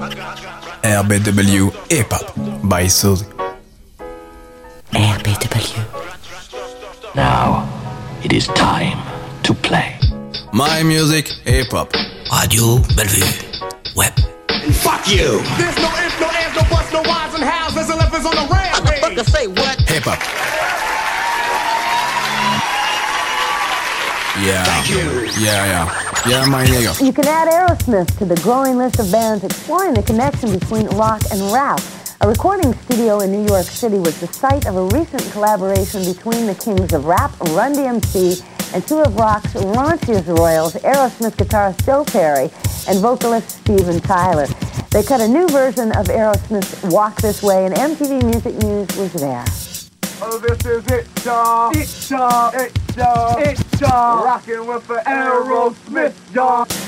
RBW Hip Hop by Suzy. RBW. Now, it is time to play. My music, hip hop. Radio Bellevue. Web. Fuck you! There's no ifs, no ands, no buts, no whys and hows. There's elephants on the rampage. What the fuck say what? Hip hop. Yeah. Thank you. Yeah, yeah. Yeah, my nigga. You can add Aerosmith to the growing list of bands exploring the connection between rock and rap. A recording studio in New York City was the site of a recent collaboration between the kings of rap, Run DMC, and two of rock's raunchiest royals, Aerosmith guitarist Joe Perry and vocalist Steven Tyler. They cut a new version of Aerosmith's Walk This Way, and MTV Music News was there. Oh, this is it, y'all. It, y'all. It, y'all. It, y'all. Rocking with the Aerosmith, y'all.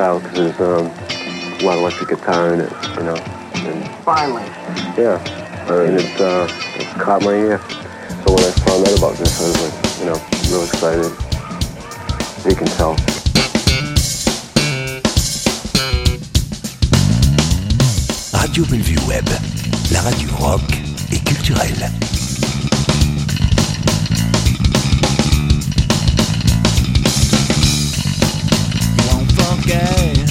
Like style because there's um, a lot of electric guitar in it, you know. And Finally. yeah, and it, uh, it caught my ear. So when I found out about this, I was like, you know, real excited. You can tell. Radio Bellevue Web. La radio rock et culturelle. What's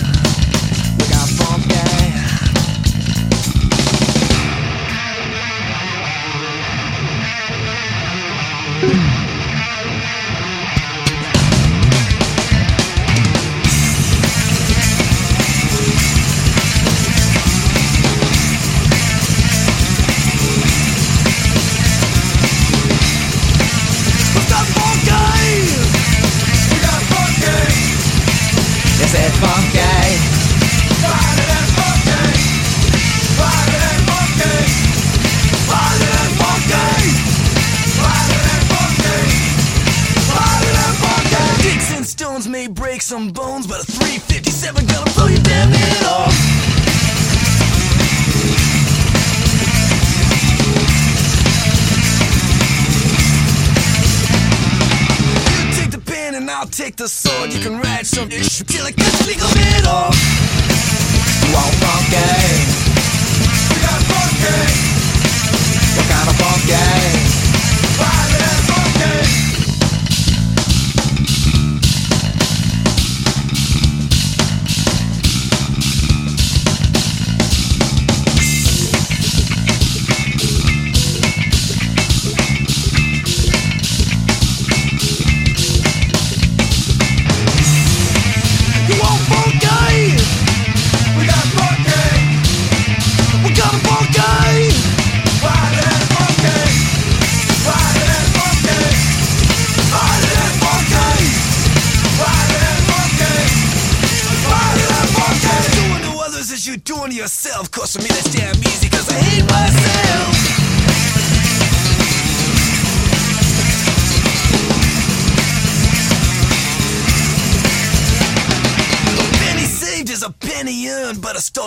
sword. You can write some issue till it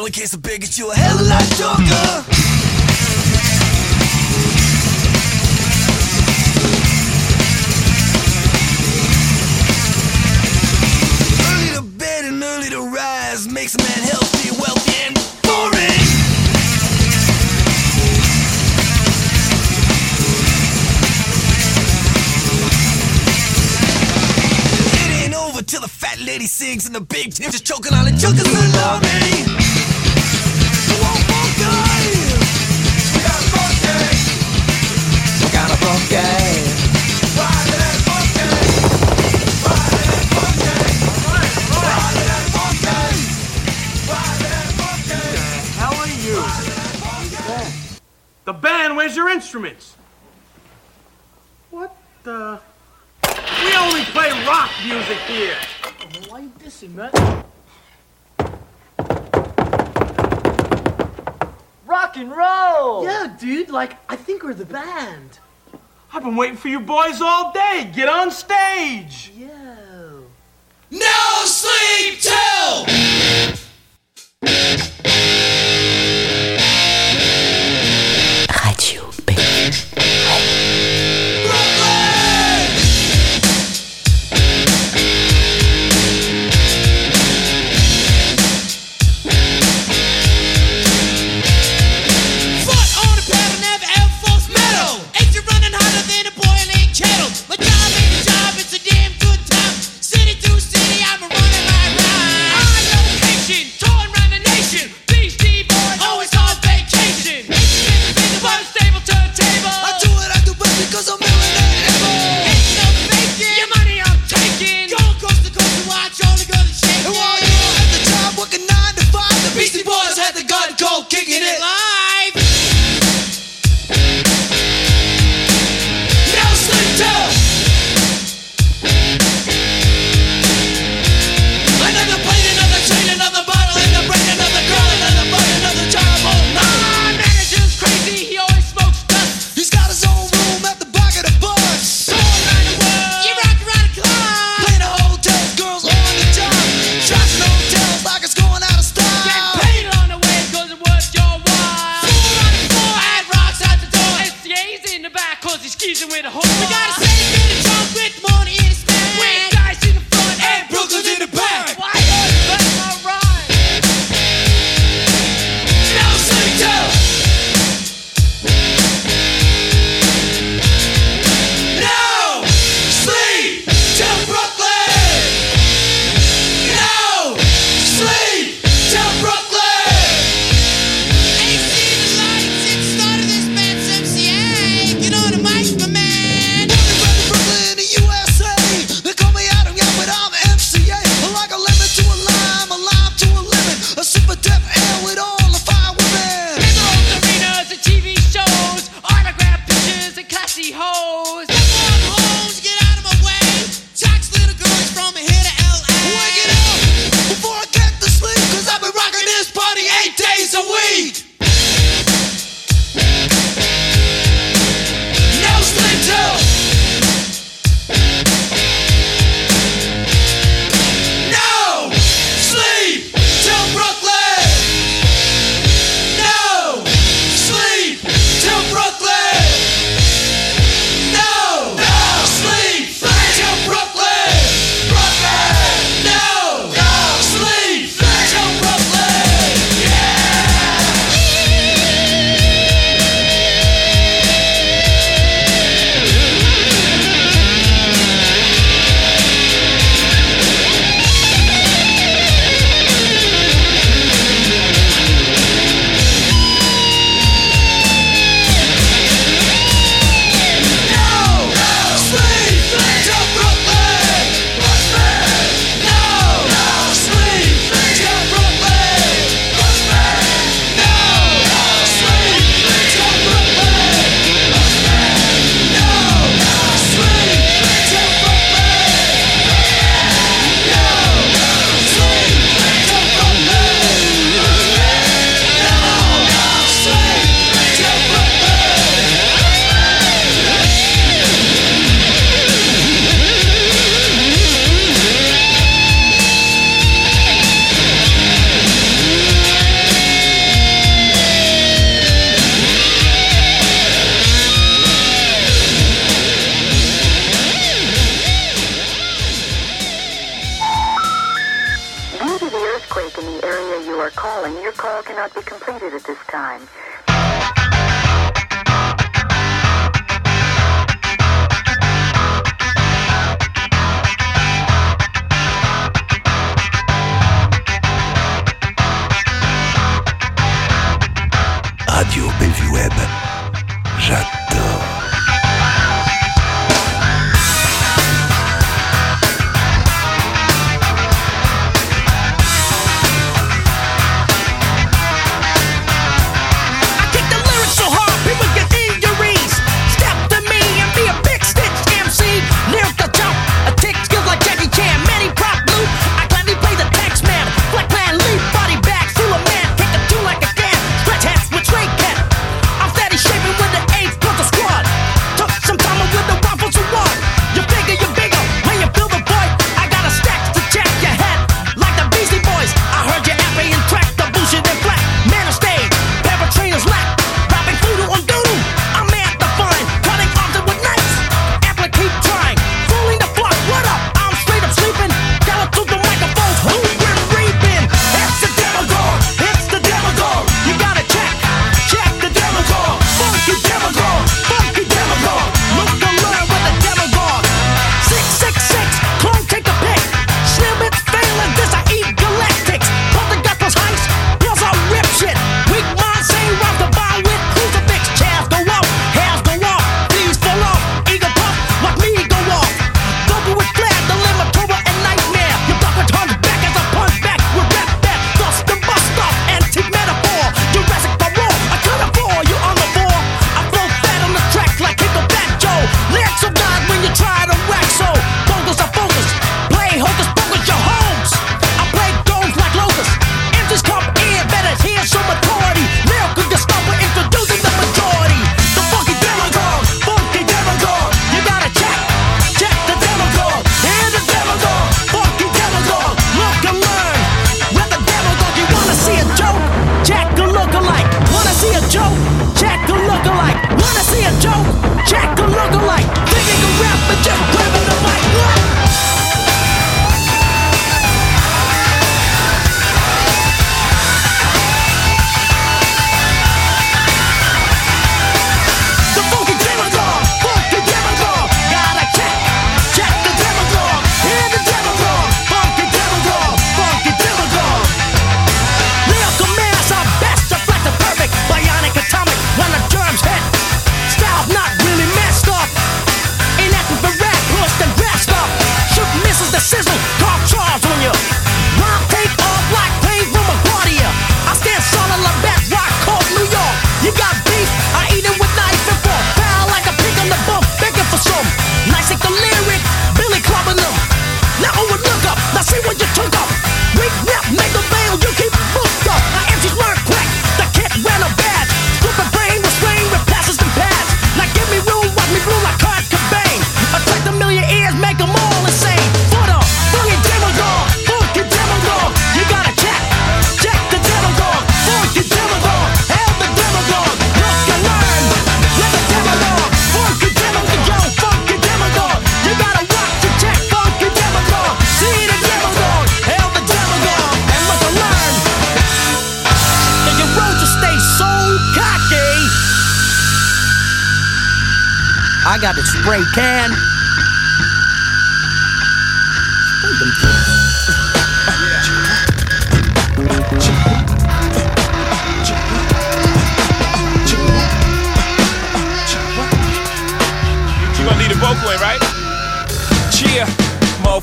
a stolen case beer gets you a hell of a lot drunker. Early to bed and early to rise makes a man healthy, wealthy, and boring. It ain't over till the fat lady sings and the big just choking on the that love me. instruments. What the? We only play rock music here. Why you dissing, man? Rock and roll! Yeah, dude, like, I think we're the band. I've been waiting for you boys all day. Get on stage! Yo. No sleep till! time. Got a spray can. You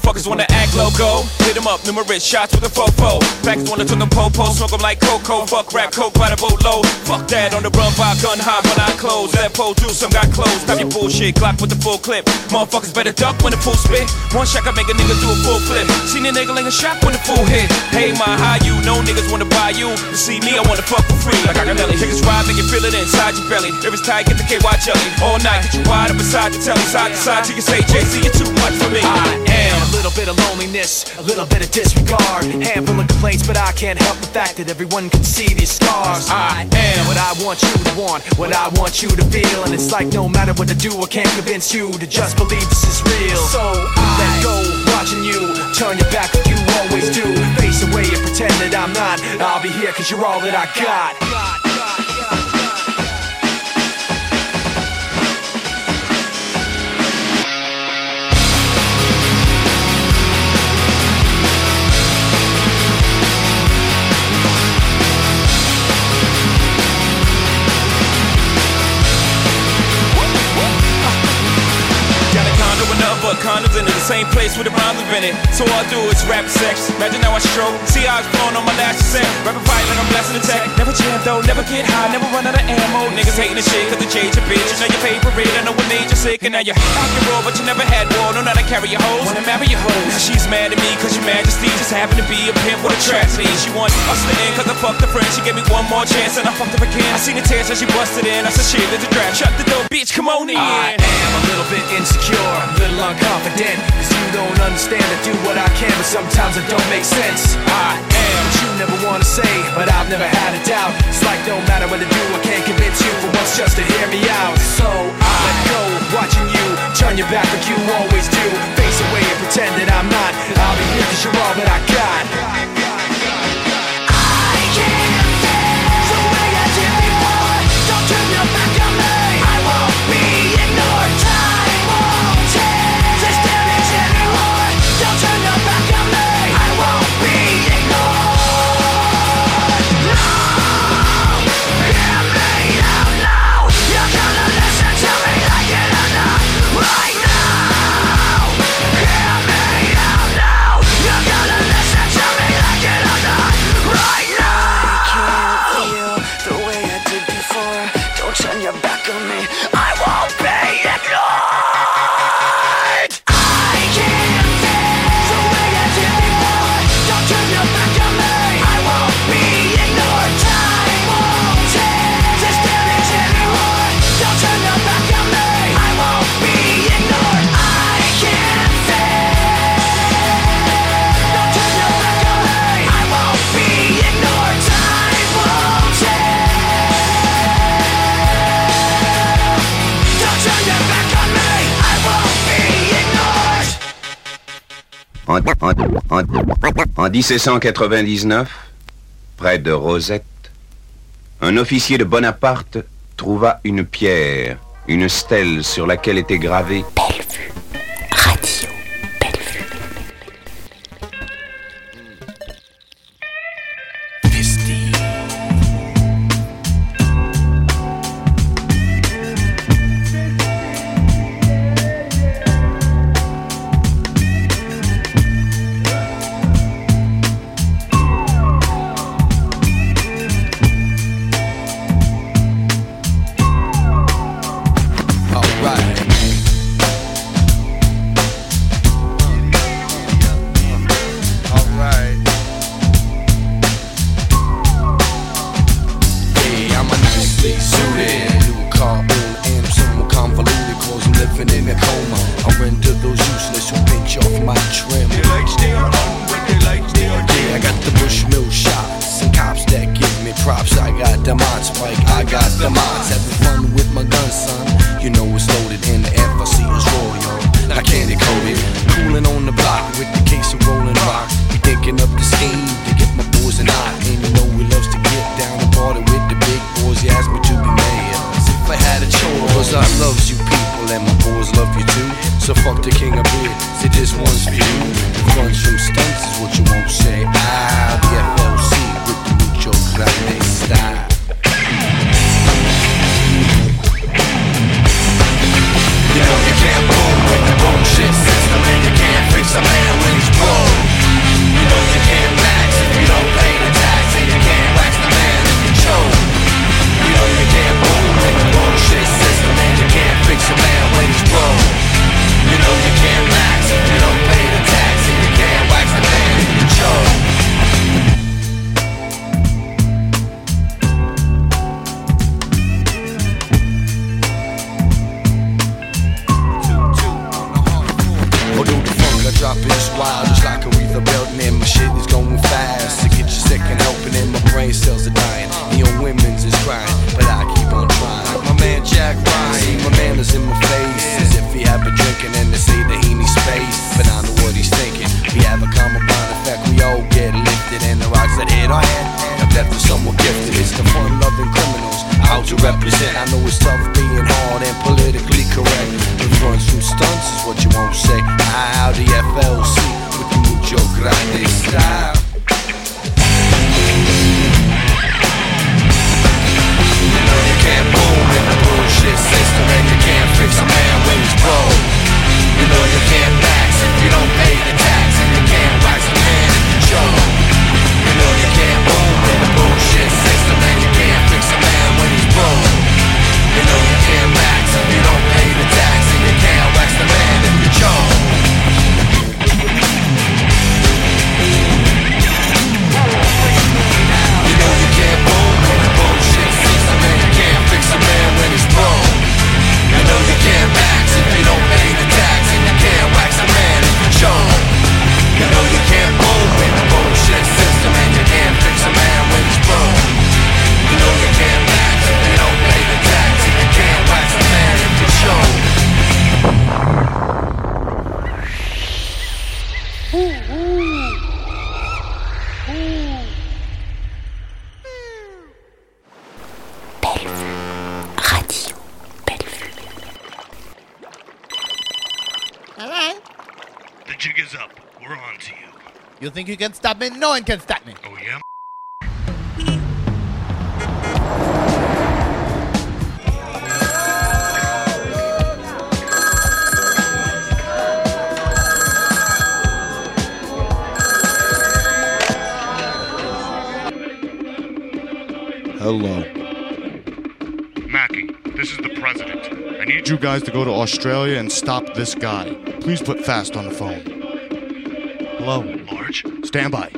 Motherfuckers wanna act low? loco. Hit 'em up, numerous shots with a fofo. Facts wanna turn them popo, smoke 'em like cocoa. Fuck rap, coke by the boatload. Fuck that on the run by gun high when I close. That pole do some got closed. Stop your bullshit, Glock with the full clip. Motherfuckers better duck when the full spit. One shot can make a nigga do a full flip. Seen a nigga like a shot when the full hit. Hey, my how you? No niggas wanna buy you. To see me, I wanna fuck for free. Like I got belly. Niggas ride, make you feel it inside your belly. It's tight, get the KY jelly. All night, get you wide up beside the telly, side to side till you say, JC, you're too much for me. I am. A little bit of loneliness, a little bit of disregard. Handful of complaints, but I can't help the fact that everyone can see these scars. I am what I want you to want, what I want you to feel. And it's like no matter what I do, I can't convince you to just believe this is real. So I let go, watching you turn your back like you always do. Face away and pretend that I'm not. I'll be here cause you're all that I. Got and but condoms in it, the same place with the rhymes invented. So all I do is rap sex. Imagine how I stroke. See it's blowing on my last set. Rapping fight like I'm blasting the tech. Never jam though, never get high, never run out of ammo. Niggas hating the shit cause they change your bitch. You know your favorite, I know what made you sick. And now you're out your roll, but you never had war. No, how to carry your hoes. Wanna marry your hoes. Now she's mad at me cause your majesty just happened to be a pimp with a tragedy. She wants us to end cause I fucked her friend. She gave me one more chance and I fucked her again. I seen the tears as she busted in. I said shit, there's a draft. Shut the door, bitch, come on in. I am a little bit insecure, a little unconfident. Cause you don't understand, I do what I can, but sometimes it don't make sense. I am what you never wanna say, but I've never had a doubt. It's like no matter what I do, I can't convince you for once just to hear me out. So I let go, watching you turn your back like you always do. Face away and pretend that I'm not. I'll be here cause you're all that I got. En, en- en 1799, près de Rosette, un officier de Bonaparte trouva une pierre, une stèle sur laquelle était gravé Radio. think you can stop me? No one can stop me. Oh, yeah? Hello. Mackie, this is the president. I need you guys to go to Australia and stop this guy. Please put fast on the phone. Hello. Marge? Stand by.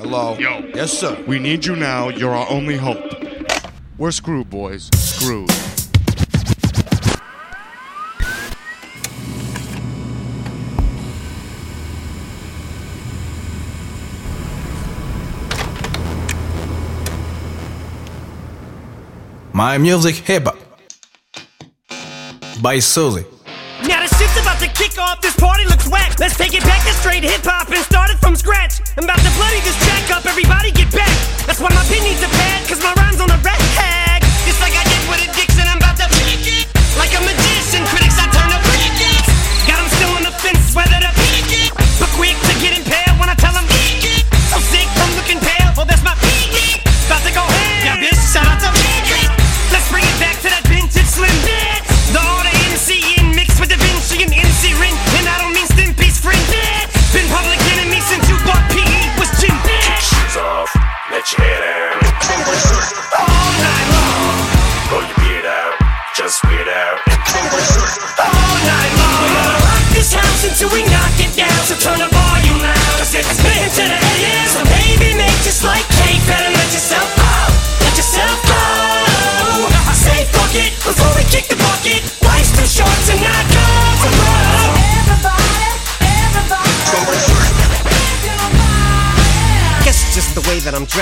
Hello. Yo. Yes, sir. We need you now. You're our only hope. We're screwed, boys. Screwed. My music hip hop by Susie kick off, this party looks whack. Let's take it back to straight hip hop and start it from scratch. I'm about to bloody this jack up, everybody get back. That's why my pin needs a pad, cause my rhyme's on the red. hat.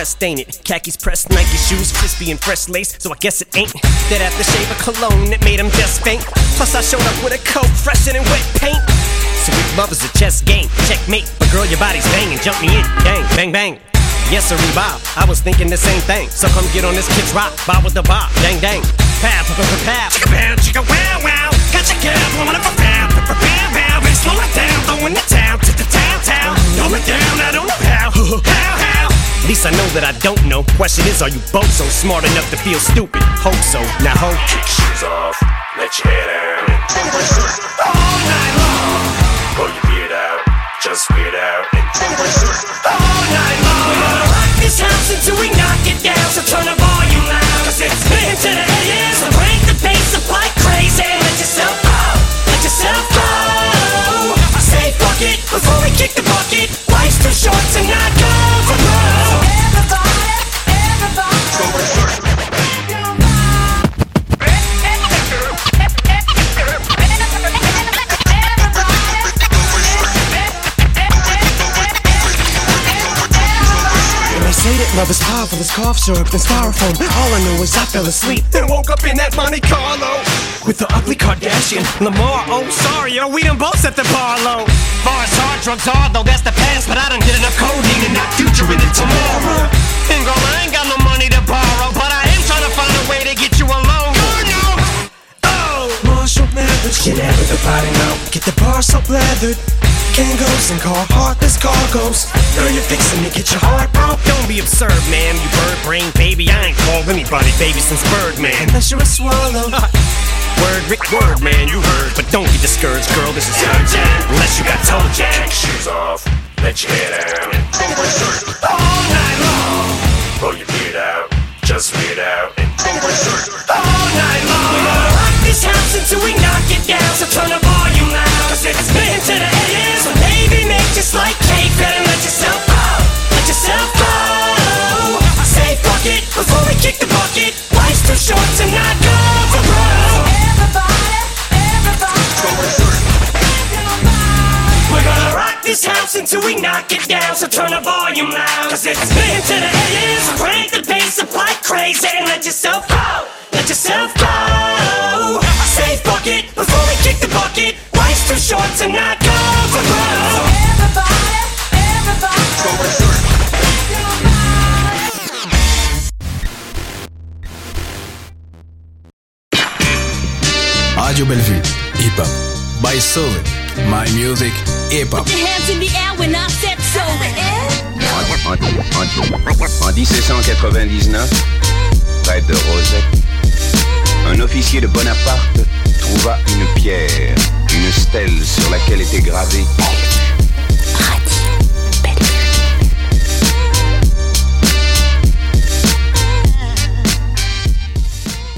dressed, ain't it? Khakis pressed, Nike shoes, crispy and fresh lace, so I guess it ain't that aftershave of cologne that made him just faint. Plus, I showed up with a coat freshen and wet paint. So if love is a chess game, checkmate. But girl, your body's banging, jump me in, bang, bang, bang. Yes, sir, Bob. I was thinking the same thing. So come get on this kid's rock. Bob with the bob. Dang, dang. Pow, pow, pow. Chicka, pow, chicka, wow, wow. Catch a gal, woman, pow, pow, pow. Slow it down. Throwing the town to the town, town. Throw it down, I don't know how. How, how? At least I know that I don't know. Question is, are you both so smart enough to feel stupid? Hope so. Now, hope. Kick shoes off, let your hair down. All night long. Pull your beard out, just weird out. All night long. We're gonna rock this house until we knock it down. So turn the volume loud. Cause it's into the AM. So crank short cough syrup and styrofoam. All I know is I fell asleep and woke up in that Monte Carlo with the ugly Kardashian Lamar. Oh, sorry, yo, we done both set the bar low. Far as hard drugs are, though, that's the past. But I done did enough codeine and not future in it tomorrow. And girl, I ain't got no money to borrow, but I am trying to find a way to get you alone. Good now. Oh, Marshall Mathers, get out of the body now. Get the bar so leathered. Kangols and car heartless cargoes. Girl, you're fixing to get your heart broke. Don't be absurd, man. You bird brain baby. I ain't called anybody baby since Birdman. Unless you're a swallow. word, Rick, word, man. You heard, but don't get discouraged, girl. This is urgent. Unless you got toe Kick shoes off, let your hair down. All night long. Pull your beard out, just weird out. All night long. This house until we knock it down. So turn the volume loud. Cause it's been to the AM. So baby, make just like cake. Better let yourself go. Let yourself go. Say fuck it before we kick the bucket. Life's too short to not go for broke. Everybody, We're gonna rock this house until we knock it down. So turn the volume loud. Cause it's been to the AM. So crank the bass up like crazy. And let yourself go. Let yourself go. Radio Bellevue, hip hop. By Soul, my music, hip hop. Put your hands in the air when I said so. En, en- en 1799, près de Rosette, un officier de Bonaparte trouva une pierre, une stèle sur laquelle était gravé